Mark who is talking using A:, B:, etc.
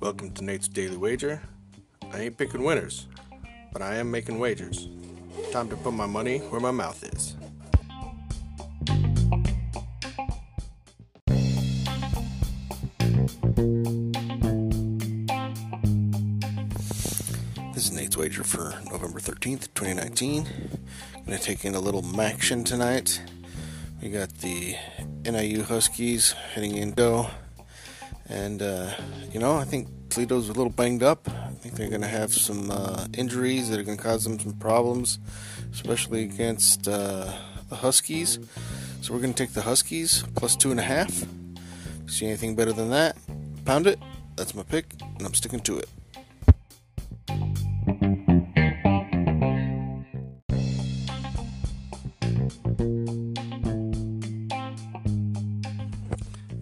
A: Welcome to Nate's Daily Wager. I ain't picking winners, but I am making wagers. Time to put my money where my mouth is. This is Nate's wager for November 13th, 2019. Gonna take in a little MACtion tonight. We got the NIU Huskies heading in go. And, uh, you know, I think Toledo's a little banged up. I think they're going to have some uh, injuries that are going to cause them some problems, especially against uh, the Huskies. So we're going to take the Huskies plus two and a half. See anything better than that? Pound it. That's my pick, and I'm sticking to it.